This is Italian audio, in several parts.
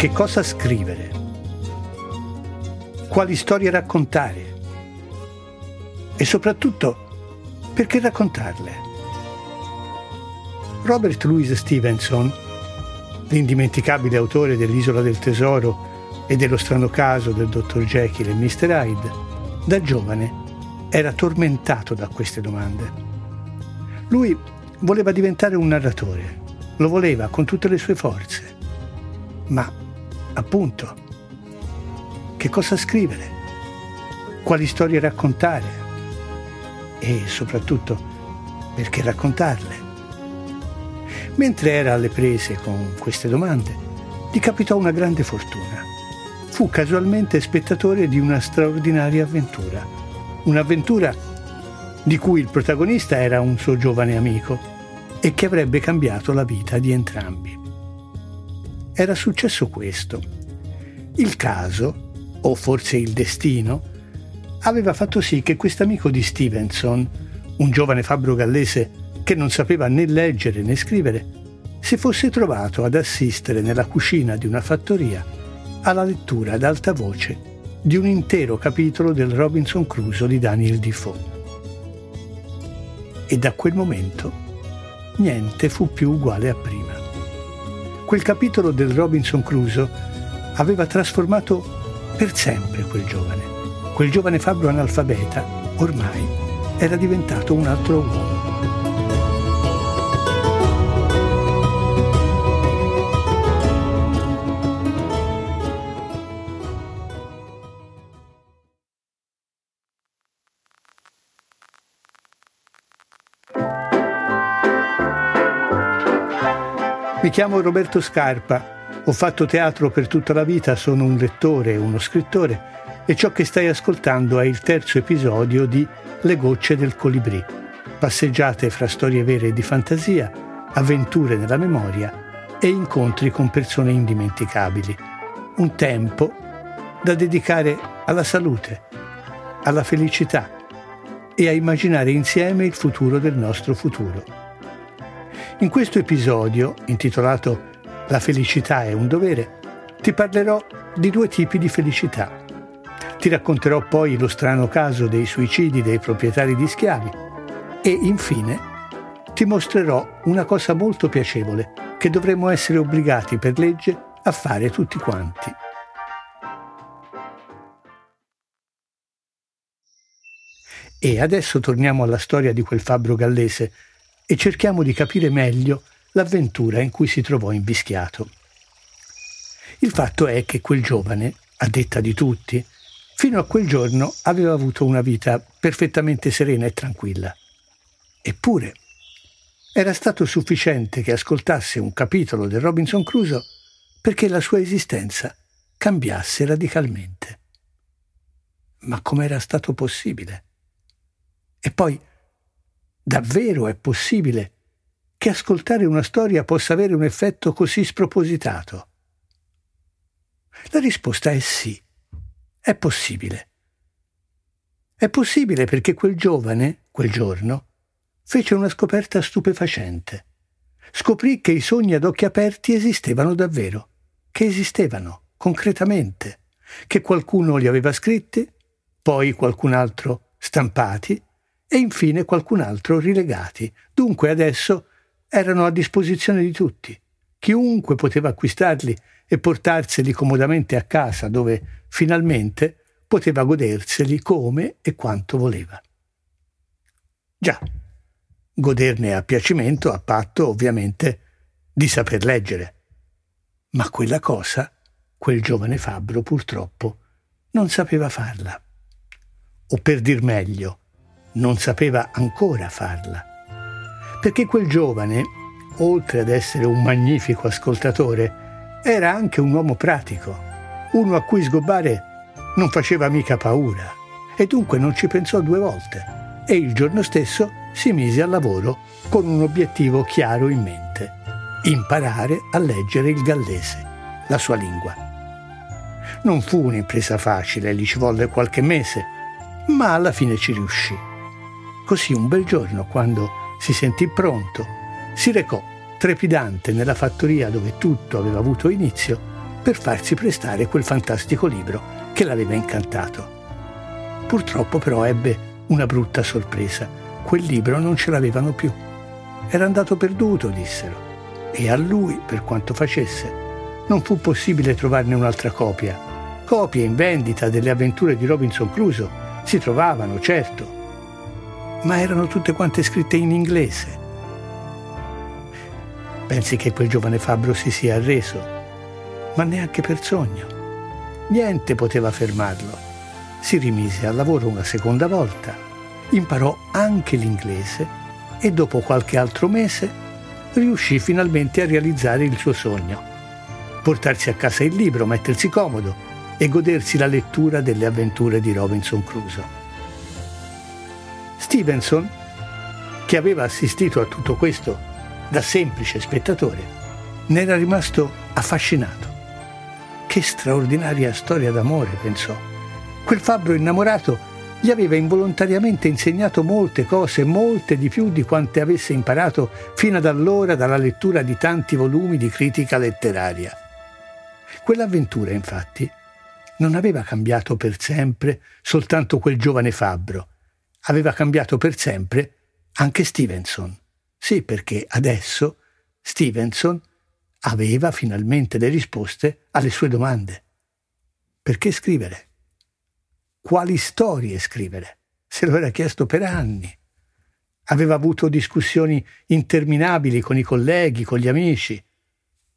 che cosa scrivere, quali storie raccontare e soprattutto perché raccontarle. Robert Louis Stevenson, l'indimenticabile autore dell'Isola del Tesoro e dello strano caso del dottor Jekyll e Mr. Hyde, da giovane era tormentato da queste domande. Lui voleva diventare un narratore, lo voleva con tutte le sue forze, ma appunto, che cosa scrivere? Quali storie raccontare? E soprattutto, perché raccontarle? Mentre era alle prese con queste domande, gli capitò una grande fortuna. Fu casualmente spettatore di una straordinaria avventura. Un'avventura di cui il protagonista era un suo giovane amico e che avrebbe cambiato la vita di entrambi era successo questo. Il caso, o forse il destino, aveva fatto sì che quest'amico di Stevenson, un giovane fabbro gallese che non sapeva né leggere né scrivere, si fosse trovato ad assistere nella cucina di una fattoria alla lettura ad alta voce di un intero capitolo del Robinson Crusoe di Daniel Defoe. E da quel momento niente fu più uguale a prima. Quel capitolo del Robinson Crusoe aveva trasformato per sempre quel giovane. Quel giovane fabbro analfabeta ormai era diventato un altro uomo. Mi chiamo Roberto Scarpa, ho fatto teatro per tutta la vita, sono un lettore e uno scrittore e ciò che stai ascoltando è il terzo episodio di Le gocce del colibrì, passeggiate fra storie vere e di fantasia, avventure nella memoria e incontri con persone indimenticabili. Un tempo da dedicare alla salute, alla felicità e a immaginare insieme il futuro del nostro futuro. In questo episodio, intitolato La felicità è un dovere, ti parlerò di due tipi di felicità. Ti racconterò poi lo strano caso dei suicidi dei proprietari di schiavi e infine ti mostrerò una cosa molto piacevole che dovremmo essere obbligati per legge a fare tutti quanti. E adesso torniamo alla storia di quel fabbro gallese e cerchiamo di capire meglio l'avventura in cui si trovò invischiato. Il fatto è che quel giovane, a detta di tutti, fino a quel giorno aveva avuto una vita perfettamente serena e tranquilla. Eppure era stato sufficiente che ascoltasse un capitolo del Robinson Crusoe perché la sua esistenza cambiasse radicalmente. Ma com'era stato possibile? E poi Davvero è possibile che ascoltare una storia possa avere un effetto così spropositato? La risposta è sì, è possibile. È possibile perché quel giovane, quel giorno, fece una scoperta stupefacente. Scoprì che i sogni ad occhi aperti esistevano davvero, che esistevano concretamente, che qualcuno li aveva scritti, poi qualcun altro stampati e infine qualcun altro rilegati. Dunque adesso erano a disposizione di tutti. Chiunque poteva acquistarli e portarseli comodamente a casa dove finalmente poteva goderseli come e quanto voleva. Già, goderne a piacimento a patto ovviamente di saper leggere. Ma quella cosa quel giovane fabbro purtroppo non sapeva farla. O per dir meglio, non sapeva ancora farla. Perché quel giovane, oltre ad essere un magnifico ascoltatore, era anche un uomo pratico, uno a cui sgobbare non faceva mica paura e dunque non ci pensò due volte e il giorno stesso si mise al lavoro con un obiettivo chiaro in mente, imparare a leggere il gallese, la sua lingua. Non fu un'impresa facile, gli ci volle qualche mese, ma alla fine ci riuscì. Così un bel giorno, quando si sentì pronto, si recò trepidante nella fattoria dove tutto aveva avuto inizio per farsi prestare quel fantastico libro che l'aveva incantato. Purtroppo però ebbe una brutta sorpresa. Quel libro non ce l'avevano più. Era andato perduto, dissero. E a lui, per quanto facesse, non fu possibile trovarne un'altra copia. Copie in vendita delle avventure di Robinson Crusoe si trovavano, certo, ma erano tutte quante scritte in inglese. Pensi che quel giovane fabbro si sia arreso, ma neanche per sogno. Niente poteva fermarlo. Si rimise al lavoro una seconda volta, imparò anche l'inglese e dopo qualche altro mese riuscì finalmente a realizzare il suo sogno. Portarsi a casa il libro, mettersi comodo e godersi la lettura delle avventure di Robinson Crusoe. Stevenson, che aveva assistito a tutto questo da semplice spettatore, ne era rimasto affascinato. Che straordinaria storia d'amore, pensò. Quel fabbro innamorato gli aveva involontariamente insegnato molte cose, molte di più di quante avesse imparato fino ad allora dalla lettura di tanti volumi di critica letteraria. Quell'avventura, infatti, non aveva cambiato per sempre soltanto quel giovane fabbro, aveva cambiato per sempre anche Stevenson. Sì, perché adesso Stevenson aveva finalmente le risposte alle sue domande. Perché scrivere? Quali storie scrivere? Se lo era chiesto per anni. Aveva avuto discussioni interminabili con i colleghi, con gli amici.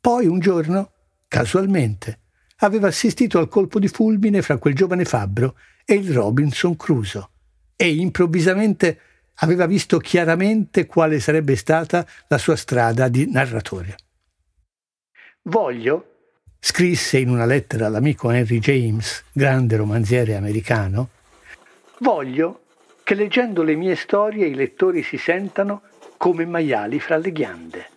Poi un giorno, casualmente, aveva assistito al colpo di fulmine fra quel giovane fabbro e il Robinson Crusoe e improvvisamente aveva visto chiaramente quale sarebbe stata la sua strada di narratore. Voglio, scrisse in una lettera all'amico Henry James, grande romanziere americano, voglio che leggendo le mie storie i lettori si sentano come maiali fra le ghiande.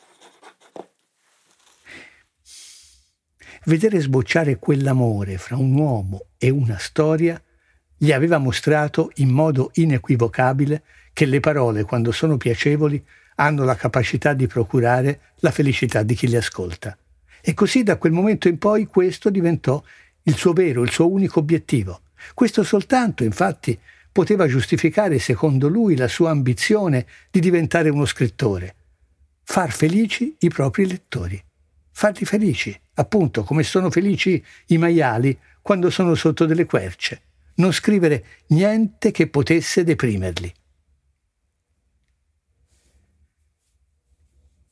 Vedere sbocciare quell'amore fra un uomo e una storia gli aveva mostrato in modo inequivocabile che le parole, quando sono piacevoli, hanno la capacità di procurare la felicità di chi le ascolta. E così da quel momento in poi questo diventò il suo vero, il suo unico obiettivo. Questo soltanto, infatti, poteva giustificare, secondo lui, la sua ambizione di diventare uno scrittore. Far felici i propri lettori. Farli felici, appunto, come sono felici i maiali quando sono sotto delle querce. Non scrivere niente che potesse deprimerli.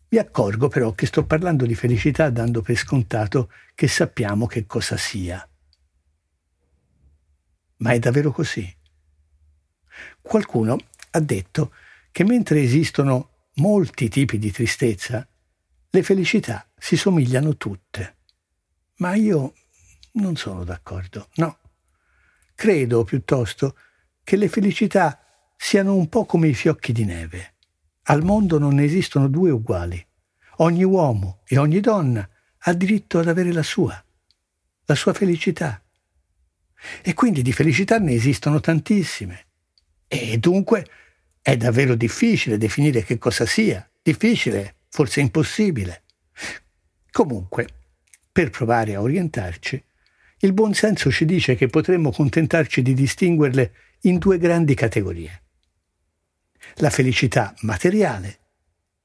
Mi accorgo però che sto parlando di felicità dando per scontato che sappiamo che cosa sia. Ma è davvero così? Qualcuno ha detto che mentre esistono molti tipi di tristezza, le felicità si somigliano tutte. Ma io non sono d'accordo, no. Credo piuttosto che le felicità siano un po' come i fiocchi di neve. Al mondo non ne esistono due uguali. Ogni uomo e ogni donna ha diritto ad avere la sua, la sua felicità. E quindi di felicità ne esistono tantissime. E dunque è davvero difficile definire che cosa sia, difficile, forse impossibile. Comunque, per provare a orientarci, il buon senso ci dice che potremmo contentarci di distinguerle in due grandi categorie la felicità materiale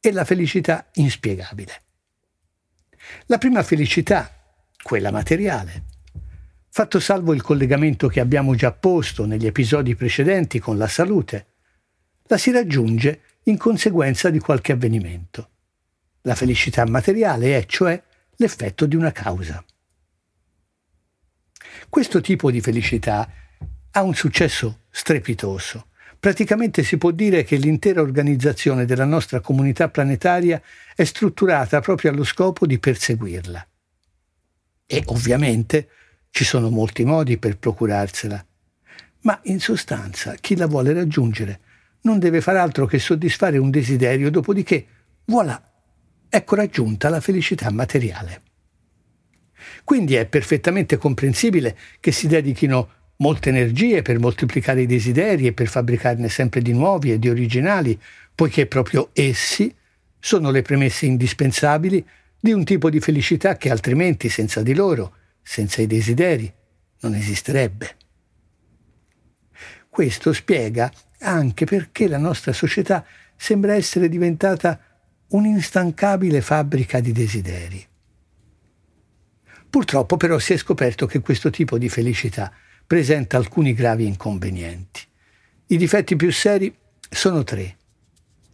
e la felicità inspiegabile. La prima felicità, quella materiale, fatto salvo il collegamento che abbiamo già posto negli episodi precedenti con la salute, la si raggiunge in conseguenza di qualche avvenimento. La felicità materiale è cioè l'effetto di una causa. Questo tipo di felicità ha un successo strepitoso Praticamente si può dire che l'intera organizzazione della nostra comunità planetaria è strutturata proprio allo scopo di perseguirla. E ovviamente ci sono molti modi per procurarsela, ma in sostanza chi la vuole raggiungere non deve far altro che soddisfare un desiderio, dopodiché, voilà, ecco raggiunta la felicità materiale. Quindi è perfettamente comprensibile che si dedichino molte energie per moltiplicare i desideri e per fabbricarne sempre di nuovi e di originali, poiché proprio essi sono le premesse indispensabili di un tipo di felicità che altrimenti senza di loro, senza i desideri, non esisterebbe. Questo spiega anche perché la nostra società sembra essere diventata un'instancabile fabbrica di desideri. Purtroppo però si è scoperto che questo tipo di felicità presenta alcuni gravi inconvenienti. I difetti più seri sono tre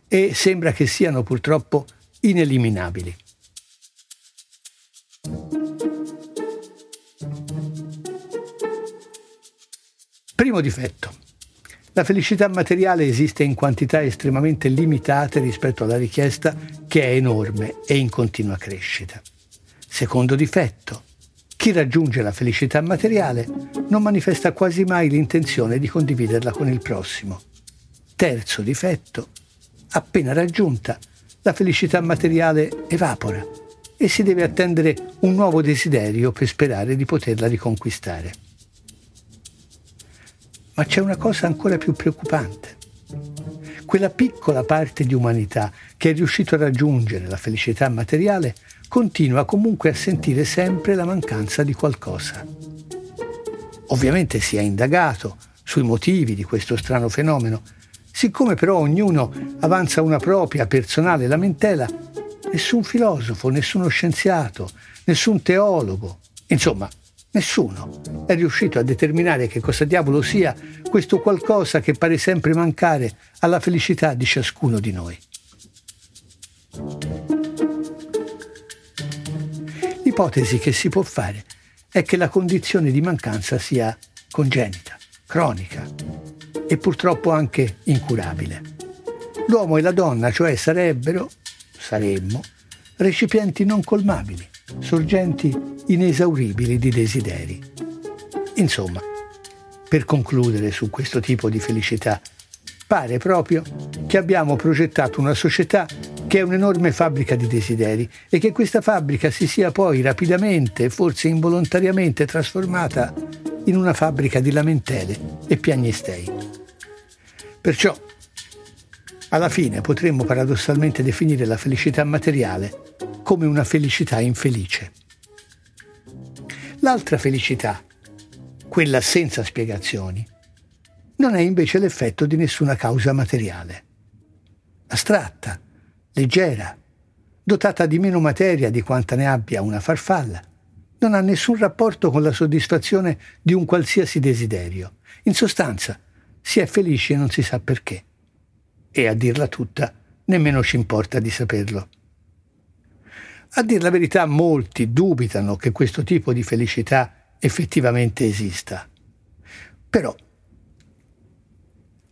e sembra che siano purtroppo ineliminabili. Primo difetto. La felicità materiale esiste in quantità estremamente limitate rispetto alla richiesta che è enorme e in continua crescita. Secondo difetto. Chi raggiunge la felicità materiale non manifesta quasi mai l'intenzione di condividerla con il prossimo. Terzo difetto. Appena raggiunta, la felicità materiale evapora e si deve attendere un nuovo desiderio per sperare di poterla riconquistare. Ma c'è una cosa ancora più preoccupante. Quella piccola parte di umanità che è riuscito a raggiungere la felicità materiale continua comunque a sentire sempre la mancanza di qualcosa. Ovviamente si è indagato sui motivi di questo strano fenomeno. Siccome però ognuno avanza una propria personale lamentela, nessun filosofo, nessuno scienziato, nessun teologo, insomma, Nessuno è riuscito a determinare che cosa diavolo sia questo qualcosa che pare sempre mancare alla felicità di ciascuno di noi. L'ipotesi che si può fare è che la condizione di mancanza sia congenita, cronica e purtroppo anche incurabile. L'uomo e la donna, cioè, sarebbero, saremmo, recipienti non colmabili sorgenti inesauribili di desideri. Insomma, per concludere su questo tipo di felicità, pare proprio che abbiamo progettato una società che è un'enorme fabbrica di desideri e che questa fabbrica si sia poi rapidamente, forse involontariamente, trasformata in una fabbrica di lamentele e piagnistei. Perciò, alla fine potremmo paradossalmente definire la felicità materiale come una felicità infelice. L'altra felicità, quella senza spiegazioni, non è invece l'effetto di nessuna causa materiale. Astratta, leggera, dotata di meno materia di quanta ne abbia una farfalla, non ha nessun rapporto con la soddisfazione di un qualsiasi desiderio. In sostanza, si è felici e non si sa perché. E a dirla tutta, nemmeno ci importa di saperlo. A dir la verità, molti dubitano che questo tipo di felicità effettivamente esista. Però,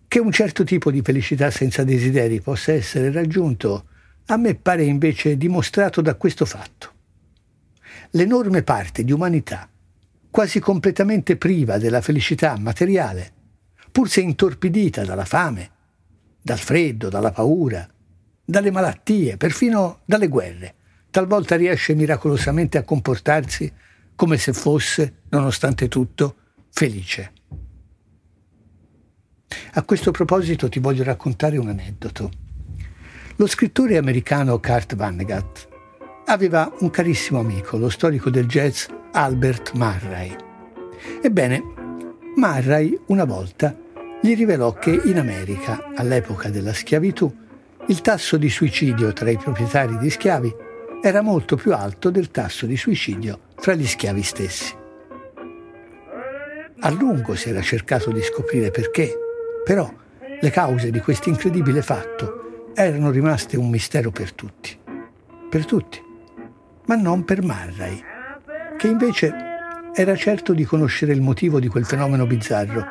che un certo tipo di felicità senza desideri possa essere raggiunto, a me pare invece dimostrato da questo fatto. L'enorme parte di umanità, quasi completamente priva della felicità materiale, pur se intorpidita dalla fame, dal freddo, dalla paura, dalle malattie, perfino dalle guerre, talvolta riesce miracolosamente a comportarsi come se fosse, nonostante tutto, felice. A questo proposito ti voglio raccontare un aneddoto. Lo scrittore americano Kurt Vonnegut aveva un carissimo amico, lo storico del jazz Albert Murray. Ebbene, Murray una volta gli rivelò che in America, all'epoca della schiavitù, il tasso di suicidio tra i proprietari di schiavi era molto più alto del tasso di suicidio fra gli schiavi stessi. A lungo si era cercato di scoprire perché, però le cause di questo incredibile fatto erano rimaste un mistero per tutti. Per tutti, ma non per Marray, che invece era certo di conoscere il motivo di quel fenomeno bizzarro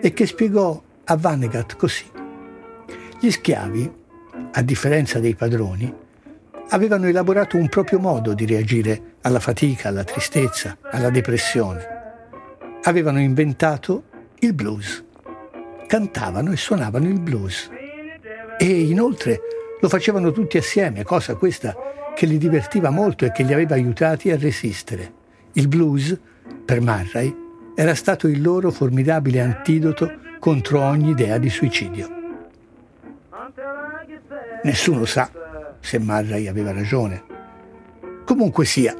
e che spiegò a Vanegat così. Gli schiavi, a differenza dei padroni, avevano elaborato un proprio modo di reagire alla fatica, alla tristezza, alla depressione. Avevano inventato il blues. Cantavano e suonavano il blues. E inoltre lo facevano tutti assieme, cosa questa che li divertiva molto e che li aveva aiutati a resistere. Il blues, per Murray, era stato il loro formidabile antidoto contro ogni idea di suicidio. Nessuno sa se Murray aveva ragione. Comunque sia,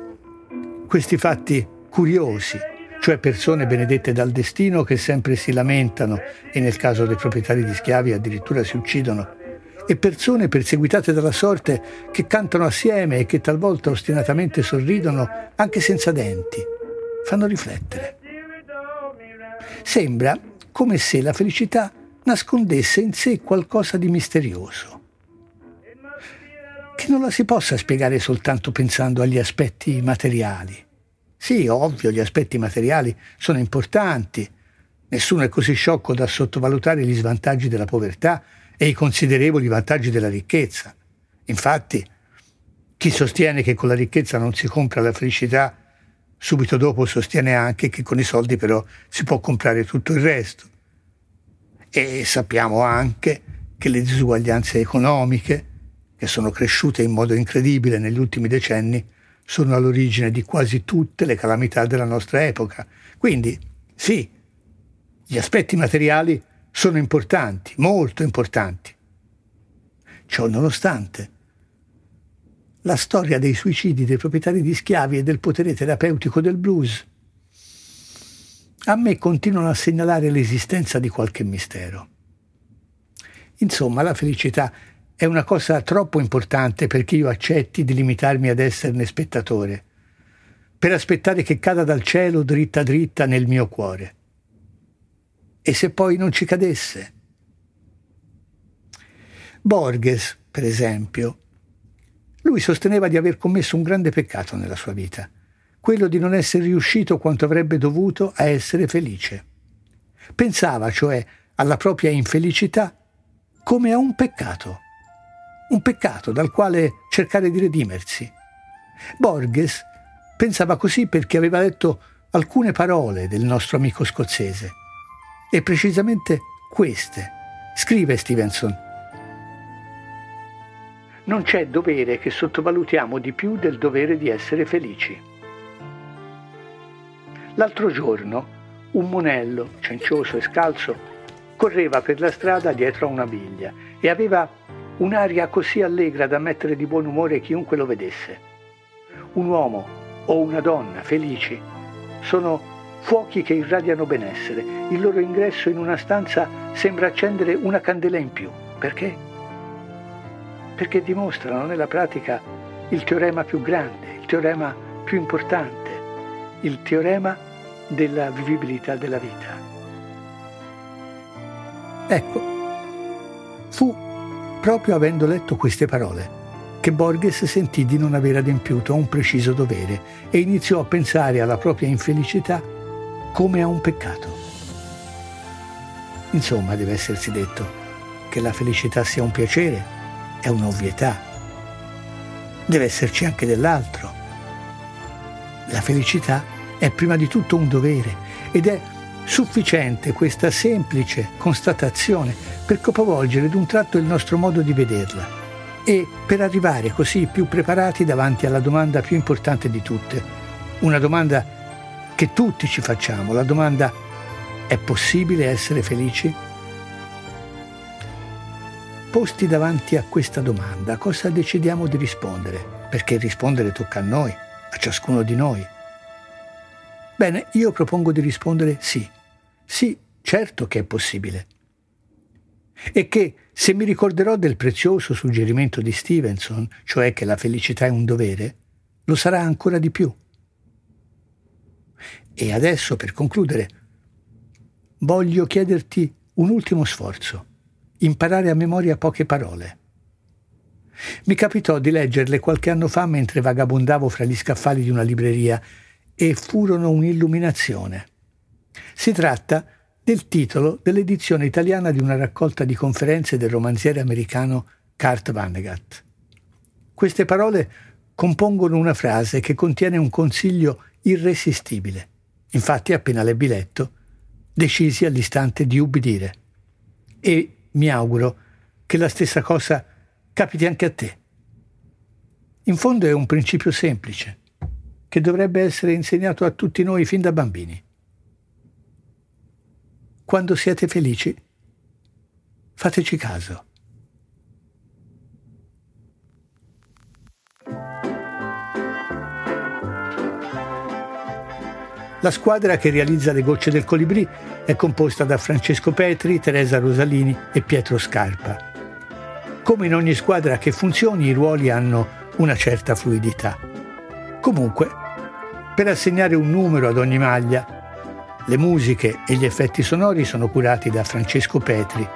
questi fatti curiosi, cioè persone benedette dal destino che sempre si lamentano e nel caso dei proprietari di schiavi addirittura si uccidono, e persone perseguitate dalla sorte che cantano assieme e che talvolta ostinatamente sorridono anche senza denti, fanno riflettere. Sembra come se la felicità nascondesse in sé qualcosa di misterioso, che non la si possa spiegare soltanto pensando agli aspetti materiali. Sì, ovvio, gli aspetti materiali sono importanti. Nessuno è così sciocco da sottovalutare gli svantaggi della povertà e i considerevoli vantaggi della ricchezza. Infatti, chi sostiene che con la ricchezza non si compra la felicità, subito dopo sostiene anche che con i soldi però si può comprare tutto il resto. E sappiamo anche che le disuguaglianze economiche, che sono cresciute in modo incredibile negli ultimi decenni, sono all'origine di quasi tutte le calamità della nostra epoca. Quindi, sì, gli aspetti materiali sono importanti, molto importanti. Ciò nonostante, la storia dei suicidi dei proprietari di schiavi e del potere terapeutico del blues a me continuano a segnalare l'esistenza di qualche mistero. Insomma, la felicità è una cosa troppo importante perché io accetti di limitarmi ad esserne spettatore, per aspettare che cada dal cielo dritta dritta nel mio cuore. E se poi non ci cadesse? Borges, per esempio, lui sosteneva di aver commesso un grande peccato nella sua vita, quello di non essere riuscito quanto avrebbe dovuto a essere felice. Pensava, cioè, alla propria infelicità come a un peccato, un peccato dal quale cercare di redimersi. Borges pensava così perché aveva letto alcune parole del nostro amico scozzese e precisamente queste. Scrive Stevenson. Non c'è dovere che sottovalutiamo di più del dovere di essere felici. L'altro giorno un monello, cencioso e scalzo, correva per la strada dietro a una biglia e aveva un'aria così allegra da mettere di buon umore chiunque lo vedesse. Un uomo o una donna felici sono fuochi che irradiano benessere. Il loro ingresso in una stanza sembra accendere una candela in più. Perché? Perché dimostrano nella pratica il teorema più grande, il teorema più importante, il teorema della vivibilità della vita. Ecco, fu proprio avendo letto queste parole che Borges sentì di non aver adempiuto a un preciso dovere e iniziò a pensare alla propria infelicità come a un peccato. Insomma, deve essersi detto che la felicità sia un piacere, è un'ovvietà. Deve esserci anche dell'altro. La felicità è prima di tutto un dovere ed è sufficiente questa semplice constatazione per capovolgere d'un tratto il nostro modo di vederla e per arrivare così più preparati davanti alla domanda più importante di tutte, una domanda che tutti ci facciamo. La domanda è possibile essere felici? Posti davanti a questa domanda, cosa decidiamo di rispondere? Perché rispondere tocca a noi, a ciascuno di noi. Bene, io propongo di rispondere sì. Sì, certo che è possibile. E che se mi ricorderò del prezioso suggerimento di Stevenson, cioè che la felicità è un dovere, lo sarà ancora di più. E adesso, per concludere, voglio chiederti un ultimo sforzo, imparare a memoria poche parole. Mi capitò di leggerle qualche anno fa mentre vagabondavo fra gli scaffali di una libreria e furono un'illuminazione. Si tratta del titolo dell'edizione italiana di una raccolta di conferenze del romanziere americano Kurt Vonnegut. Queste parole compongono una frase che contiene un consiglio irresistibile. Infatti, appena l'ebbi letto, decisi all'istante di ubbidire. E mi auguro che la stessa cosa capiti anche a te. In fondo è un principio semplice, che dovrebbe essere insegnato a tutti noi fin da bambini. Quando siete felici, fateci caso. La squadra che realizza le gocce del colibrì è composta da Francesco Petri, Teresa Rosalini e Pietro Scarpa. Come in ogni squadra che funzioni, i ruoli hanno una certa fluidità. Comunque, per assegnare un numero ad ogni maglia, le musiche e gli effetti sonori sono curati da Francesco Petri,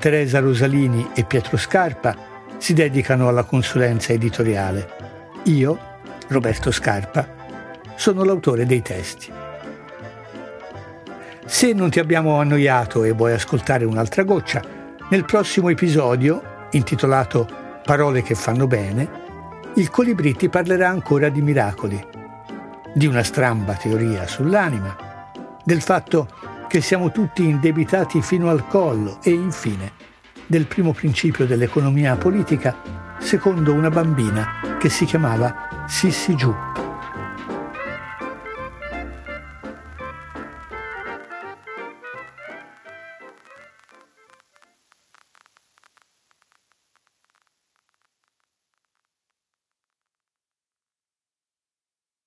Teresa Rosalini e Pietro Scarpa si dedicano alla consulenza editoriale. Io, Roberto Scarpa, sono l'autore dei testi. Se non ti abbiamo annoiato e vuoi ascoltare un'altra goccia, nel prossimo episodio, intitolato Parole che fanno bene, il Colibrì ti parlerà ancora di miracoli, di una stramba teoria sull'anima, del fatto che siamo tutti indebitati fino al collo e infine del primo principio dell'economia politica secondo una bambina che si chiamava Sissi Giù.